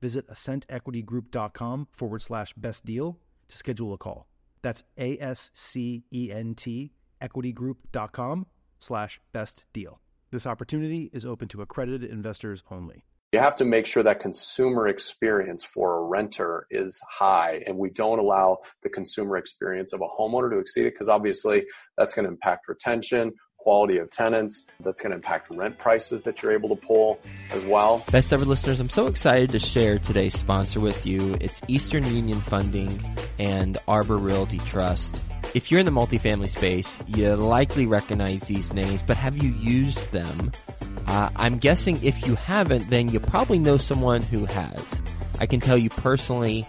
visit ascentequitygroup.com forward slash best deal to schedule a call. That's A S C E N T equitygroup.com slash best deal. This opportunity is open to accredited investors only. You have to make sure that consumer experience for a renter is high, and we don't allow the consumer experience of a homeowner to exceed it because obviously that's going to impact retention, quality of tenants. That's going to impact rent prices that you're able to pull as well. Best ever listeners, I'm so excited to share today's sponsor with you. It's Eastern Union Funding and Arbor Realty Trust. If you're in the multifamily space, you likely recognize these names, but have you used them? Uh, I'm guessing if you haven't, then you probably know someone who has. I can tell you personally,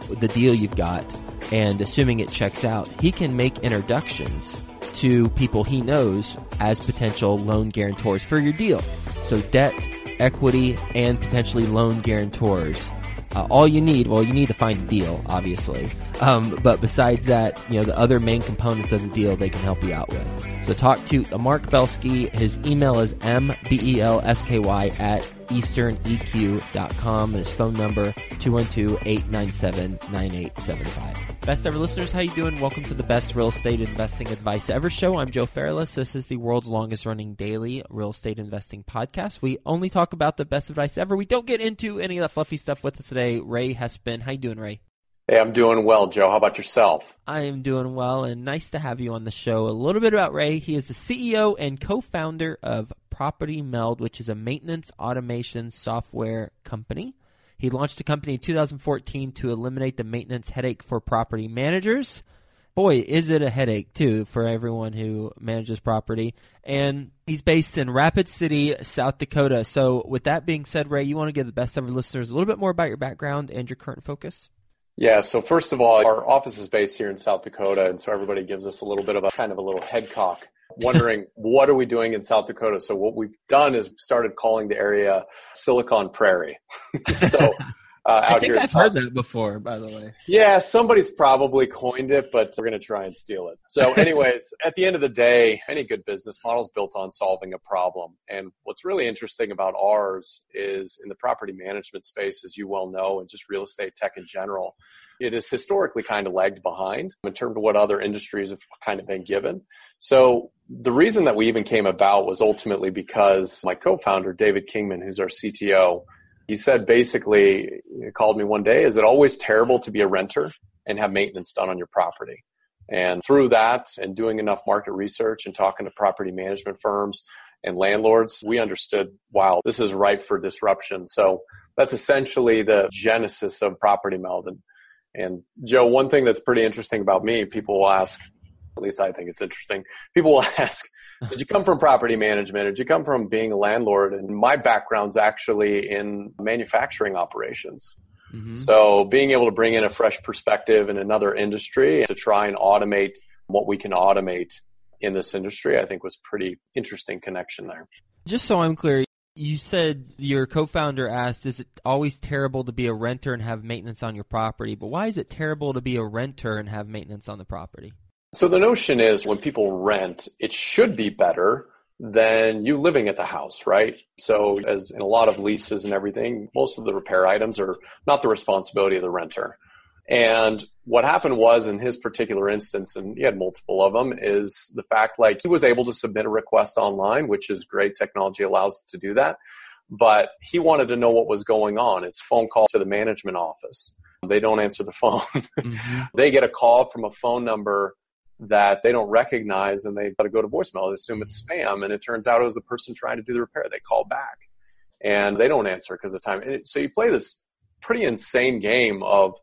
the deal you've got, and assuming it checks out, he can make introductions to people he knows as potential loan guarantors for your deal. So debt, equity, and potentially loan guarantors. Uh, all you need, well, you need to find a deal, obviously. Um, but besides that, you know, the other main components of the deal they can help you out with. So talk to Mark Belsky. His email is mbelsky at easterneq.com and his phone number 212-897-9875. Best ever listeners, how you doing? Welcome to the best real estate investing advice ever show. I'm Joe Fairless. This is the world's longest running daily real estate investing podcast. We only talk about the best advice ever. We don't get into any of that fluffy stuff with us today. Ray Hespen. How you doing, Ray? Hey, I'm doing well, Joe. How about yourself? I am doing well, and nice to have you on the show. A little bit about Ray. He is the CEO and co founder of Property Meld, which is a maintenance automation software company. He launched the company in 2014 to eliminate the maintenance headache for property managers. Boy, is it a headache, too, for everyone who manages property. And he's based in Rapid City, South Dakota. So, with that being said, Ray, you want to give the best ever listeners a little bit more about your background and your current focus? Yeah, so first of all, our office is based here in South Dakota, and so everybody gives us a little bit of a kind of a little head cock wondering what are we doing in South Dakota. So what we've done is started calling the area Silicon Prairie. so uh, I think I've heard that before, by the way. Yeah, somebody's probably coined it, but we're going to try and steal it. So, anyways, at the end of the day, any good business model is built on solving a problem. And what's really interesting about ours is in the property management space, as you well know, and just real estate tech in general, it is historically kind of lagged behind in terms of what other industries have kind of been given. So the reason that we even came about was ultimately because my co-founder, David Kingman, who's our CTO, he said basically, called me one day, is it always terrible to be a renter and have maintenance done on your property? And through that and doing enough market research and talking to property management firms and landlords, we understood, wow, this is ripe for disruption. So that's essentially the genesis of Property Meld. And, and Joe, one thing that's pretty interesting about me, people will ask, at least I think it's interesting, people will ask, did you come from property management? Did you come from being a landlord? And my background's actually in manufacturing operations. Mm-hmm. So being able to bring in a fresh perspective in another industry to try and automate what we can automate in this industry, I think was pretty interesting connection there. Just so I'm clear, you said your co-founder asked, "Is it always terrible to be a renter and have maintenance on your property?" But why is it terrible to be a renter and have maintenance on the property? So the notion is when people rent, it should be better than you living at the house, right? So as in a lot of leases and everything, most of the repair items are not the responsibility of the renter. And what happened was in his particular instance, and he had multiple of them, is the fact like he was able to submit a request online, which is great. Technology allows to do that. But he wanted to know what was going on. It's phone call to the management office. They don't answer the phone. Mm-hmm. they get a call from a phone number that they don't recognize and they got to go to voicemail. They assume it's spam, and it turns out it was the person trying to do the repair. They call back and they don't answer because of time. And so you play this pretty insane game of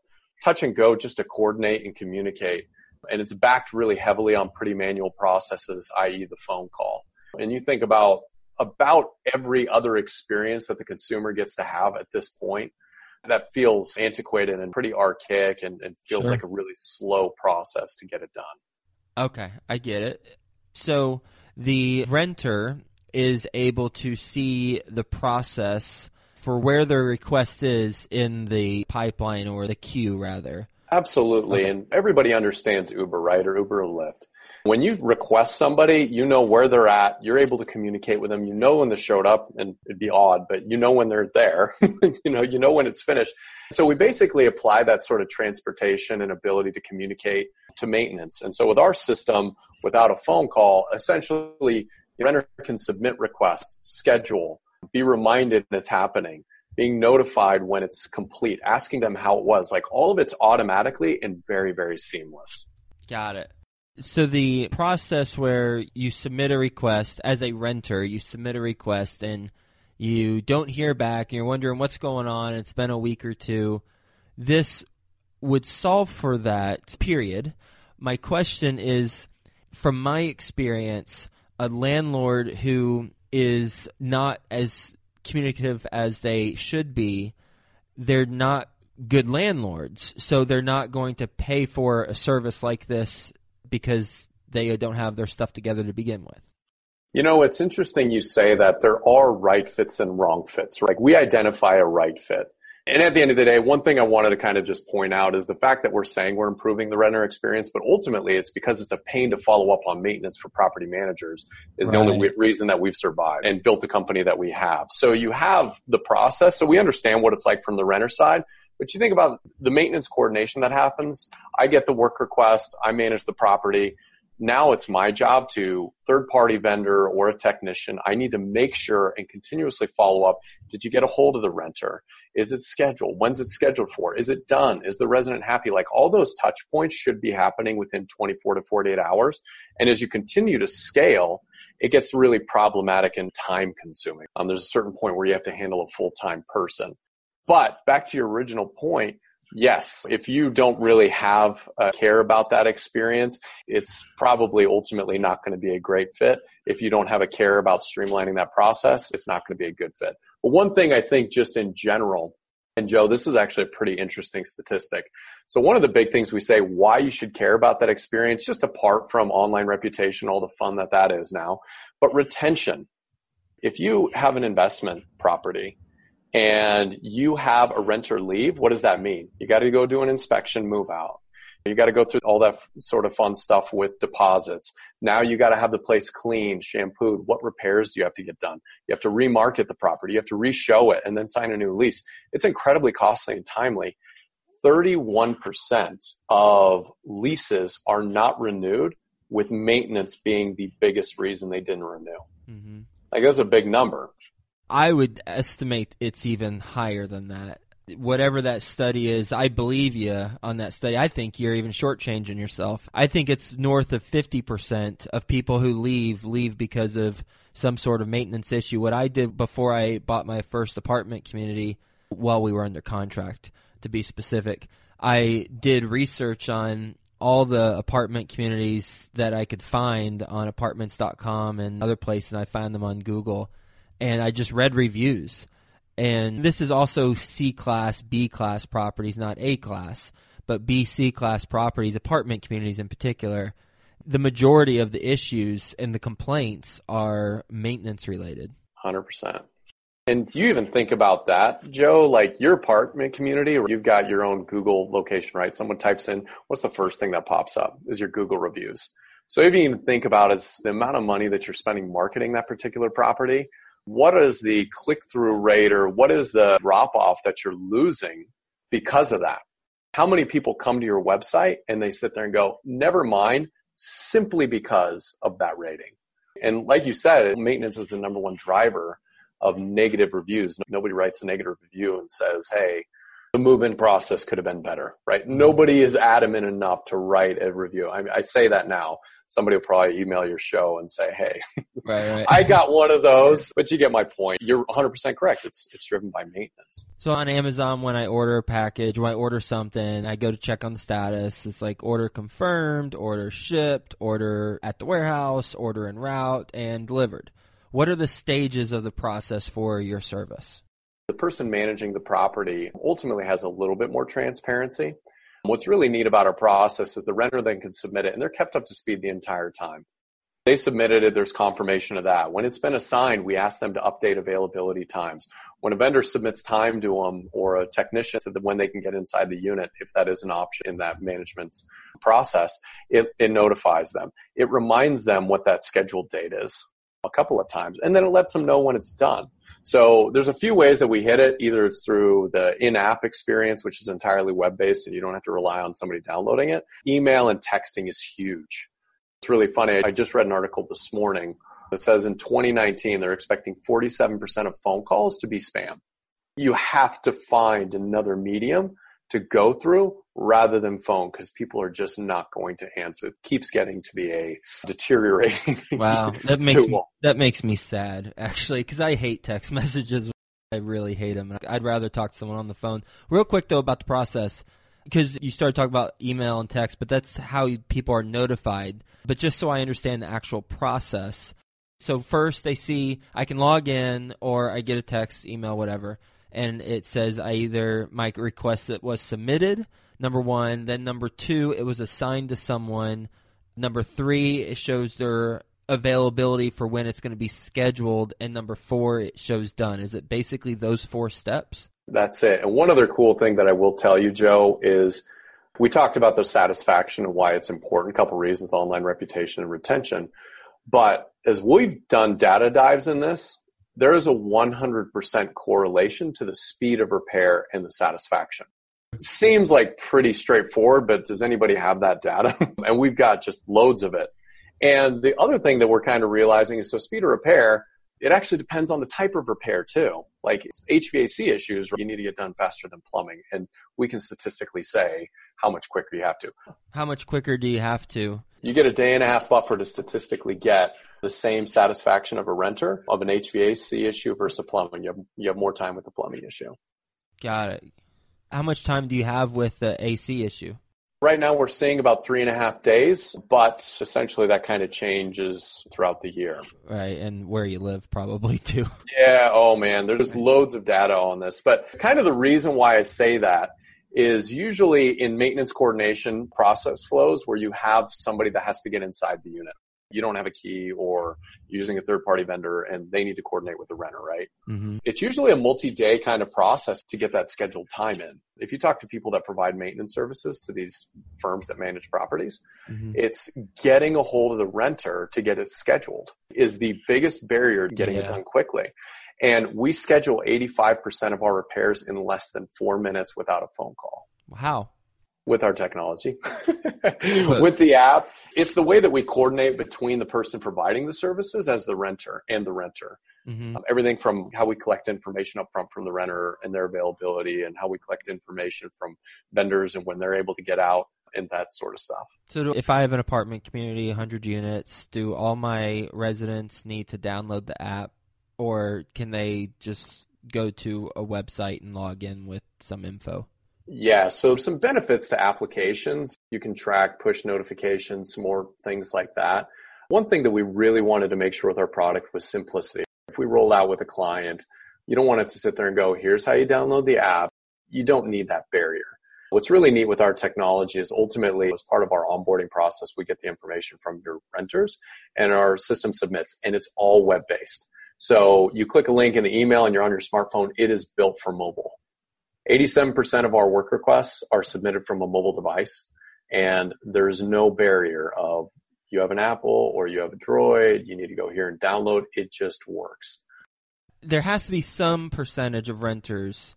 touch and go just to coordinate and communicate. And it's backed really heavily on pretty manual processes, i.e., the phone call. And you think about about every other experience that the consumer gets to have at this point that feels antiquated and pretty archaic and, and feels sure. like a really slow process to get it done. Okay, I get it. So the renter is able to see the process for where their request is in the pipeline or the queue, rather. Absolutely. Okay. And everybody understands Uber, right? Or Uber or Lyft. When you request somebody, you know where they're at. You're able to communicate with them. You know when they showed up, and it'd be odd, but you know when they're there. you know, you know when it's finished. So we basically apply that sort of transportation and ability to communicate to maintenance. And so with our system, without a phone call, essentially the renter can submit requests, schedule, be reminded it's happening, being notified when it's complete, asking them how it was. Like all of it's automatically and very, very seamless. Got it. So the process where you submit a request as a renter, you submit a request and you don't hear back and you're wondering what's going on, it's been a week or two. This would solve for that period. My question is from my experience, a landlord who is not as communicative as they should be, they're not good landlords. So they're not going to pay for a service like this because they don't have their stuff together to begin with. You know, it's interesting you say that there are right fits and wrong fits. Like we identify a right fit. And at the end of the day, one thing I wanted to kind of just point out is the fact that we're saying we're improving the renter experience, but ultimately it's because it's a pain to follow up on maintenance for property managers is right. the only reason that we've survived and built the company that we have. So you have the process. So we understand what it's like from the renter side. But you think about the maintenance coordination that happens. I get the work request. I manage the property. Now it's my job to third party vendor or a technician. I need to make sure and continuously follow up. Did you get a hold of the renter? Is it scheduled? When's it scheduled for? Is it done? Is the resident happy? Like all those touch points should be happening within 24 to 48 hours. And as you continue to scale it gets really problematic and time consuming um, there's a certain point where you have to handle a full-time person but back to your original point Yes. If you don't really have uh, care about that experience, it's probably ultimately not going to be a great fit. If you don't have a care about streamlining that process, it's not going to be a good fit. But one thing I think just in general And Joe, this is actually a pretty interesting statistic. So one of the big things we say why you should care about that experience, just apart from online reputation, all the fun that that is now, but retention. If you have an investment property and you have a renter leave, what does that mean? You got to go do an inspection, move out. You got to go through all that sort of fun stuff with deposits. Now you got to have the place cleaned, shampooed. What repairs do you have to get done? You have to remarket the property. You have to re-show it and then sign a new lease. It's incredibly costly and timely. 31% of leases are not renewed with maintenance being the biggest reason they didn't renew. Mm-hmm. Like that's a big number. I would estimate it's even higher than that whatever that study is, I believe you on that study. I think you're even shortchanging yourself. I think it's north of 50% of people who leave, leave because of some sort of maintenance issue. What I did before I bought my first apartment community, while we were under contract, to be specific, I did research on all the apartment communities that I could find on apartments.com and other places. I found them on Google. And I just read reviews and this is also C class, B class properties, not A class, but B, C class properties, apartment communities in particular. The majority of the issues and the complaints are maintenance related. 100%. And you even think about that, Joe, like your apartment community, you've got your own Google location, right? Someone types in, what's the first thing that pops up is your Google reviews. So if you even think about is the amount of money that you're spending marketing that particular property, what is the click through rate or what is the drop off that you're losing because of that? How many people come to your website and they sit there and go, never mind, simply because of that rating? And like you said, maintenance is the number one driver of negative reviews. Nobody writes a negative review and says, hey, the move-in process could have been better, right? Nobody is adamant enough to write a review. I, I say that now somebody will probably email your show and say, "Hey, right, right. I got one of those." But you get my point. You're 100% correct. It's it's driven by maintenance. So on Amazon, when I order a package, when I order something, I go to check on the status. It's like order confirmed, order shipped, order at the warehouse, order en route, and delivered. What are the stages of the process for your service? The person managing the property ultimately has a little bit more transparency. What's really neat about our process is the renter then can submit it and they're kept up to speed the entire time. They submitted it, there's confirmation of that. When it's been assigned, we ask them to update availability times. When a vendor submits time to them or a technician to the, when they can get inside the unit, if that is an option in that management's process, it, it notifies them. It reminds them what that scheduled date is a couple of times, and then it lets them know when it's done. So there's a few ways that we hit it. Either it's through the in-app experience, which is entirely web-based, and you don't have to rely on somebody downloading it. Email and texting is huge. It's really funny. I just read an article this morning that says in 2019 they're expecting 47% of phone calls to be spam. You have to find another medium to go through rather than phone because people are just not going to answer. It keeps getting to be a deteriorating. Wow, that makes me, that makes me sad actually because I hate text messages. I really hate them. I'd rather talk to someone on the phone. Real quick though about the process because you started talking about email and text, but that's how people are notified. But just so I understand the actual process. So first they see I can log in or I get a text, email, whatever and it says either my request that was submitted, number one, then number two, it was assigned to someone. Number three, it shows their availability for when it's going to be scheduled, and number four, it shows done. Is it basically those four steps? That's it. And one other cool thing that I will tell you, Joe, is we talked about the satisfaction and why it's important. A couple reasons: online reputation and retention. But as we've done data dives in this, there is a 100% correlation to the speed of repair and the satisfaction. It seems like pretty straightforward, but does anybody have that data? and we've got just loads of it. And the other thing that we're kind of realizing is so speed of repair, it actually depends on the type of repair too. Like HVAC issues, you need to get done faster than plumbing. And we can statistically say how much quicker you have to. How much quicker do you have to? You get a day and a half buffer to statistically get the same satisfaction of a renter of an HVAC issue versus plumbing. You have, you have more time with the plumbing issue. Got it. How much time do you have with the AC issue? Right now, we're seeing about three and a half days, but essentially that kind of changes throughout the year. Right, and where you live, probably too. Yeah, oh man, there's loads of data on this. But kind of the reason why I say that is usually in maintenance coordination process flows where you have somebody that has to get inside the unit you don't have a key or using a third party vendor and they need to coordinate with the renter, right? Mm-hmm. It's usually a multi day kind of process to get that scheduled time in. If you talk to people that provide maintenance services to these firms that manage properties, mm-hmm. it's getting a hold of the renter to get it scheduled is the biggest barrier to getting yeah. it done quickly. And we schedule 85% of our repairs in less than four minutes without a phone call. How? With our technology, with the app. It's the way that we coordinate between the person providing the services as the renter and the renter. Mm-hmm. Um, everything from how we collect information up front from the renter and their availability, and how we collect information from vendors and when they're able to get out and that sort of stuff. So, if I have an apartment community, 100 units, do all my residents need to download the app, or can they just go to a website and log in with some info? Yeah, so some benefits to applications. You can track push notifications, more things like that. One thing that we really wanted to make sure with our product was simplicity. If we roll out with a client, you don't want it to sit there and go, here's how you download the app. You don't need that barrier. What's really neat with our technology is ultimately, as part of our onboarding process, we get the information from your renters and our system submits, and it's all web based. So you click a link in the email and you're on your smartphone, it is built for mobile. 87% of our work requests are submitted from a mobile device, and there's no barrier of you have an Apple or you have a Droid, you need to go here and download. It just works. There has to be some percentage of renters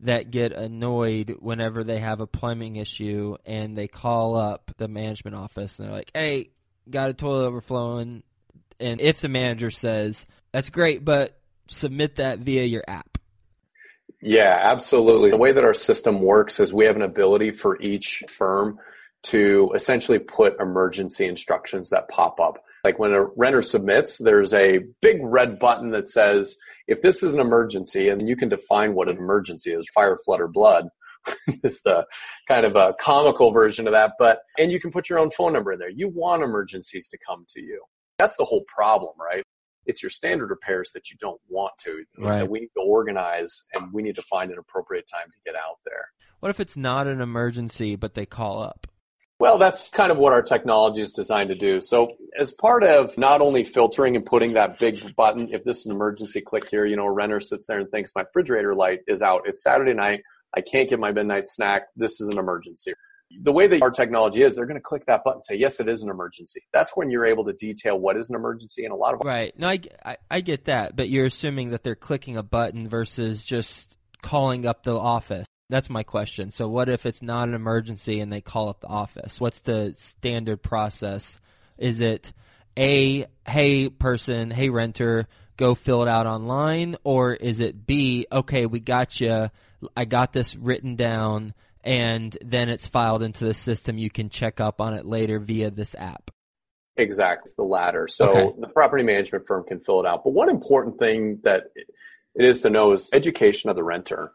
that get annoyed whenever they have a plumbing issue and they call up the management office and they're like, hey, got a toilet overflowing. And if the manager says, that's great, but submit that via your app yeah, absolutely. The way that our system works is we have an ability for each firm to essentially put emergency instructions that pop up. Like when a renter submits, there's a big red button that says, if this is an emergency, and you can define what an emergency is, fire, flood, or blood is the kind of a comical version of that. But, and you can put your own phone number in there. You want emergencies to come to you. That's the whole problem, right? It's your standard repairs that you don't want to. Right. That we need to organize and we need to find an appropriate time to get out there. What if it's not an emergency, but they call up? Well, that's kind of what our technology is designed to do. So, as part of not only filtering and putting that big button, if this is an emergency, click here. You know, a renter sits there and thinks my refrigerator light is out. It's Saturday night. I can't get my midnight snack. This is an emergency the way that our technology is, they're going to click that button and say, yes, it is an emergency. That's when you're able to detail what is an emergency and a lot of. Right. No, I, I, I get that, but you're assuming that they're clicking a button versus just calling up the office. That's my question. So, what if it's not an emergency and they call up the office? What's the standard process? Is it A, hey, person, hey, renter, go fill it out online? Or is it B, okay, we got you. I got this written down and then it's filed into the system. You can check up on it later via this app. Exactly, the latter. So okay. the property management firm can fill it out. But one important thing that it is to know is education of the renter.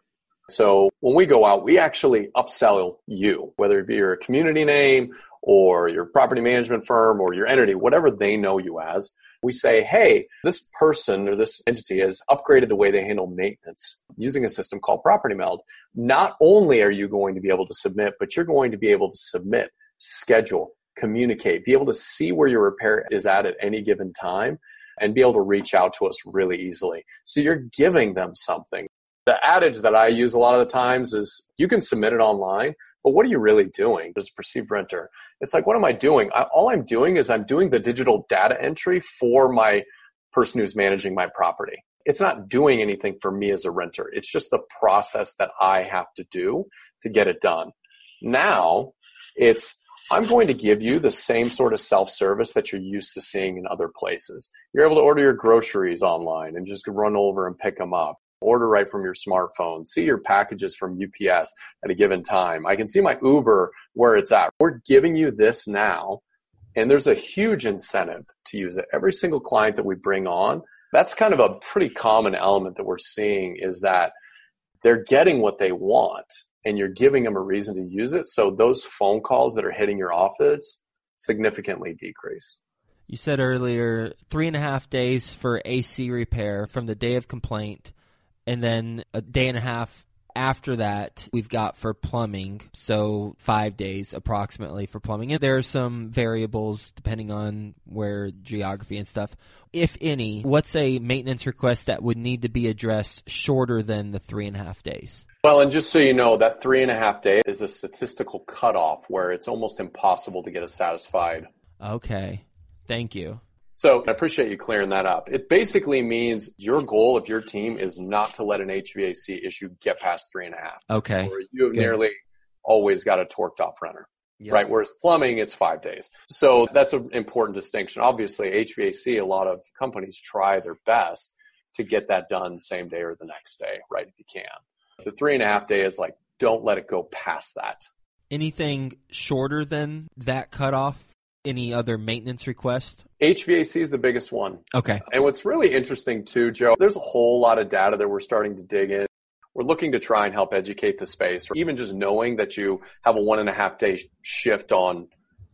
So when we go out, we actually upsell you, whether it be your community name or your property management firm or your entity, whatever they know you as we say, hey, this person or this entity has upgraded the way they handle maintenance using a system called Property Meld. Not only are you going to be able to submit, but you're going to be able to submit, schedule, communicate, be able to see where your repair is at at any given time, and be able to reach out to us really easily. So you're giving them something. The adage that I use a lot of the times is you can submit it online, but what are you really doing as a perceived renter? It's like, what am I doing? I, all I'm doing is I'm doing the digital data entry for my person who's managing my property. It's not doing anything for me as a renter. It's just the process that I have to do to get it done. Now, it's I'm going to give you the same sort of self service that you're used to seeing in other places. You're able to order your groceries online and just run over and pick them up order right from your smartphone, see your packages from UPS at a given time. I can see my Uber where it's at. We're giving you this now, and there's a huge incentive to use it. Every single client that we bring on, that's kind of a pretty common element that we're seeing is that they're getting what they want and you're giving them a reason to use it. So those phone calls that are hitting your office significantly decrease. You said earlier three and a half days for AC repair from the day of complaint, and then a day and a half after that we've got for plumbing. So five days approximately for plumbing. And there are some variables depending on where geography and stuff. If any what's a maintenance request that would need to be addressed shorter than the three and a half days? Well and just so you know that three and a half day is a statistical cutoff where it's almost impossible to get a satisfied. Okay. Thank you so I appreciate you clearing that up. It basically means your goal of your team is not to let an HVAC issue get past three and a half. Okay. Or you have nearly always got a torqued off runner. Yep. Right. Whereas plumbing, it's five days. So that's an important distinction. Obviously, HVAC, a lot of companies try their best to get that done same day or the next day, right? If you can. The three and a half day is like, don't let it go past that. Anything shorter than that cutoff any other maintenance request? HVAC is the biggest one. Okay. And what's really interesting too, Joe, there's a whole lot of data that we're starting to dig in. We're looking to try and help educate the space, or even just knowing that you have a one and a half day shift on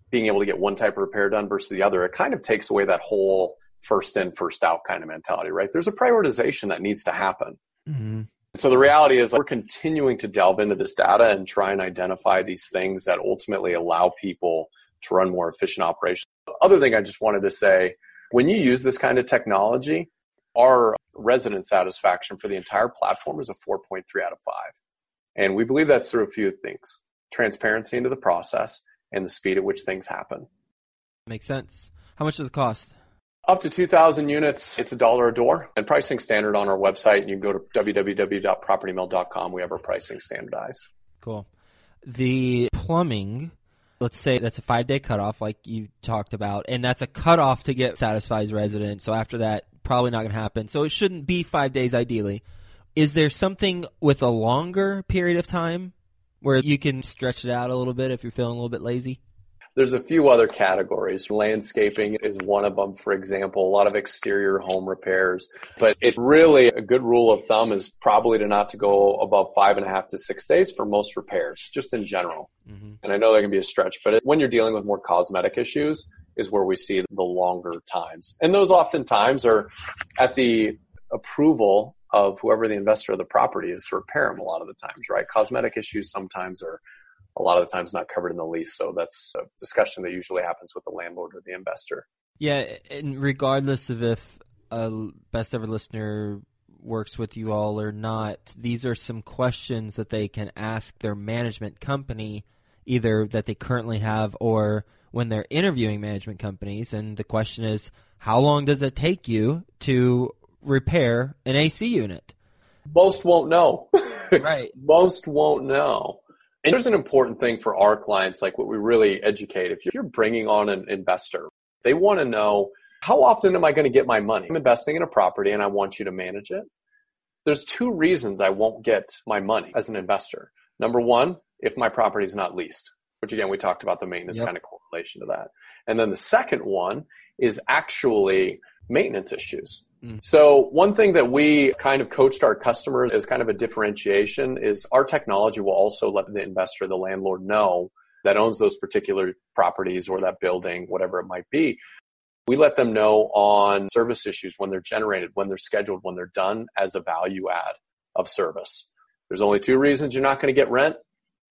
being able to get one type of repair done versus the other. It kind of takes away that whole first in, first out kind of mentality, right? There's a prioritization that needs to happen. Mm-hmm. So the reality is we're continuing to delve into this data and try and identify these things that ultimately allow people to run more efficient operations. Other thing I just wanted to say when you use this kind of technology, our resident satisfaction for the entire platform is a 4.3 out of 5. And we believe that's through a few things transparency into the process and the speed at which things happen. Makes sense. How much does it cost? Up to 2,000 units, it's a dollar a door. And pricing standard on our website. You can go to www.propertymeld.com. We have our pricing standardized. Cool. The plumbing let's say that's a five day cutoff, like you talked about, and that's a cutoff to get satisfied resident. So after that, probably not going to happen. So it shouldn't be five days ideally. Is there something with a longer period of time where you can stretch it out a little bit if you're feeling a little bit lazy? There's a few other categories. Landscaping is one of them, for example, a lot of exterior home repairs. But it's really a good rule of thumb is probably to not to go above five and a half to six days for most repairs, just in general. Mm-hmm. And I know that can be a stretch, but when you're dealing with more cosmetic issues is where we see the longer times. And those oftentimes are at the approval of whoever the investor of the property is to repair them a lot of the times, right? Cosmetic issues sometimes are a lot of the times not covered in the lease. So that's a discussion that usually happens with the landlord or the investor. Yeah, and regardless of if a best ever listener works with you all or not, these are some questions that they can ask their management company, either that they currently have or when they're interviewing management companies. And the question is, how long does it take you to repair an AC unit? Most won't know. right. Most won't know. And there's an important thing for our clients, like what we really educate. If you're bringing on an investor, they want to know how often am I going to get my money? I'm investing in a property and I want you to manage it. There's two reasons I won't get my money as an investor. Number one, if my property is not leased, which again, we talked about the maintenance yep. kind of correlation to that. And then the second one is actually maintenance issues. Mm. So, one thing that we kind of coached our customers as kind of a differentiation is our technology will also let the investor, the landlord, know that owns those particular properties or that building, whatever it might be. We let them know on service issues when they're generated, when they're scheduled, when they're done as a value add of service. There's only two reasons you're not going to get rent.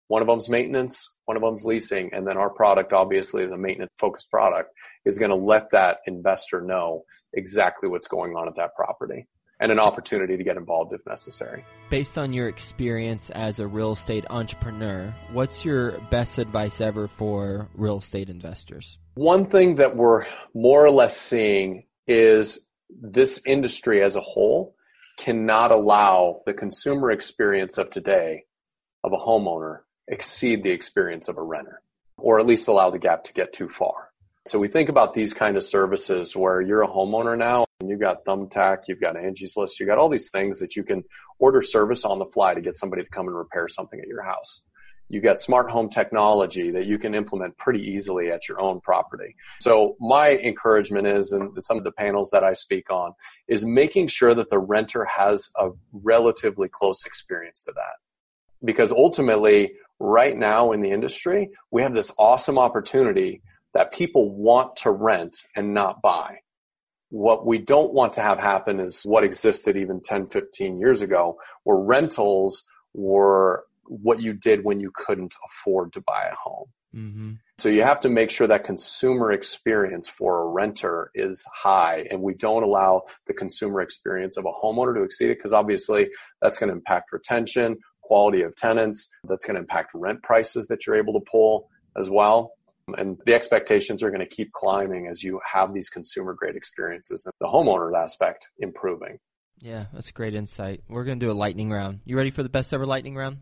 One of them's maintenance, one of them's leasing, and then our product, obviously, is a maintenance focused product, is going to let that investor know exactly what's going on at that property and an opportunity to get involved if necessary. Based on your experience as a real estate entrepreneur, what's your best advice ever for real estate investors? One thing that we're more or less seeing is this industry as a whole cannot allow the consumer experience of today of a homeowner exceed the experience of a renter or at least allow the gap to get too far. So we think about these kind of services where you're a homeowner now and you've got Thumbtack, you've got Angie's List, you've got all these things that you can order service on the fly to get somebody to come and repair something at your house. You've got smart home technology that you can implement pretty easily at your own property. So my encouragement is, and some of the panels that I speak on, is making sure that the renter has a relatively close experience to that. because ultimately, right now in the industry, we have this awesome opportunity that people want to rent and not buy. What we don't want to have happen is what existed even 10, 15 years ago, where rentals were what you did when you couldn't afford to buy a home. Mm-hmm. So you have to make sure that consumer experience for a renter is high, and we don't allow the consumer experience of a homeowner to exceed it because obviously that's going to impact retention, quality of tenants, that's going to impact rent prices that you're able to pull as well. And the expectations are going to keep climbing as you have these consumer grade experiences and the homeowner aspect improving. Yeah, that's a great insight. We're going to do a lightning round. You ready for the best ever lightning round?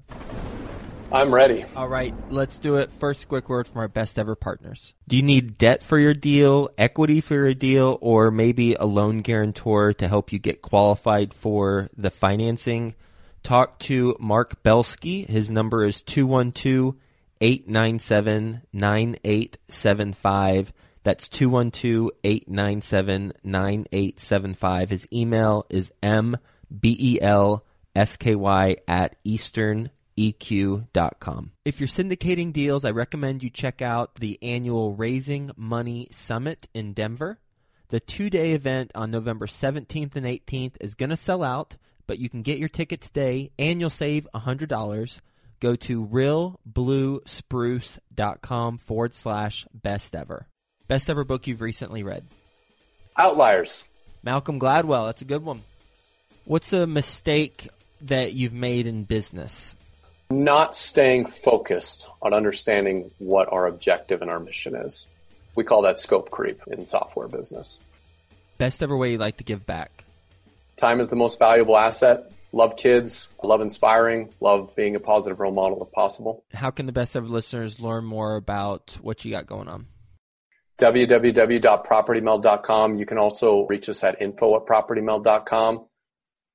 I'm ready. All right, let's do it. First, quick word from our best ever partners. Do you need debt for your deal, equity for your deal, or maybe a loan guarantor to help you get qualified for the financing? Talk to Mark Belsky. His number is 212 897 9875. That's 212 897 9875. His email is mbelsky at eastern eq.com. If you're syndicating deals, I recommend you check out the annual Raising Money Summit in Denver. The two day event on November 17th and 18th is going to sell out, but you can get your ticket today and you'll save $100. Go to realbluespruce.com forward slash best ever. Best ever book you've recently read? Outliers. Malcolm Gladwell. That's a good one. What's a mistake that you've made in business? not staying focused on understanding what our objective and our mission is. We call that scope creep in software business. Best ever way you like to give back? Time is the most valuable asset. Love kids, love inspiring, love being a positive role model if possible. How can the best ever listeners learn more about what you got going on? www.propertymeld.com. You can also reach us at info at propertymeld.com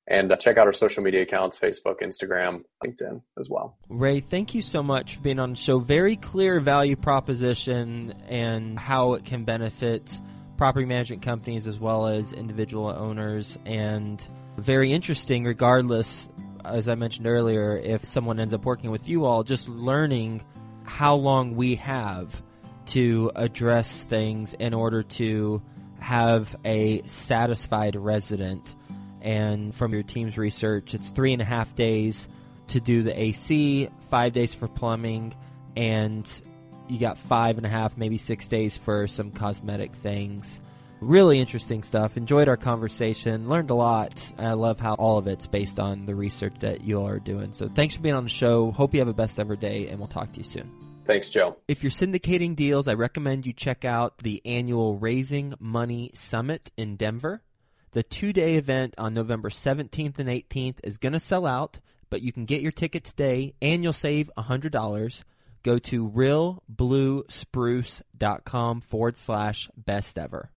and uh, check out our social media accounts Facebook, Instagram, LinkedIn as well. Ray, thank you so much for being on the show. Very clear value proposition and how it can benefit property management companies as well as individual owners, and very interesting, regardless, as I mentioned earlier, if someone ends up working with you all, just learning how long we have to address things in order to have a satisfied resident and from your team's research, it's three and a half days to do the AC, five days for plumbing, and you got five and a half, maybe six days for some cosmetic things. Really interesting stuff. Enjoyed our conversation. Learned a lot. I love how all of it's based on the research that you all are doing. So thanks for being on the show. Hope you have a best ever day, and we'll talk to you soon. Thanks, Joe. If you're syndicating deals, I recommend you check out the annual Raising Money Summit in Denver. The two day event on November 17th and 18th is going to sell out, but you can get your ticket today and you'll save $100. Go to realbluespruce.com forward slash best ever.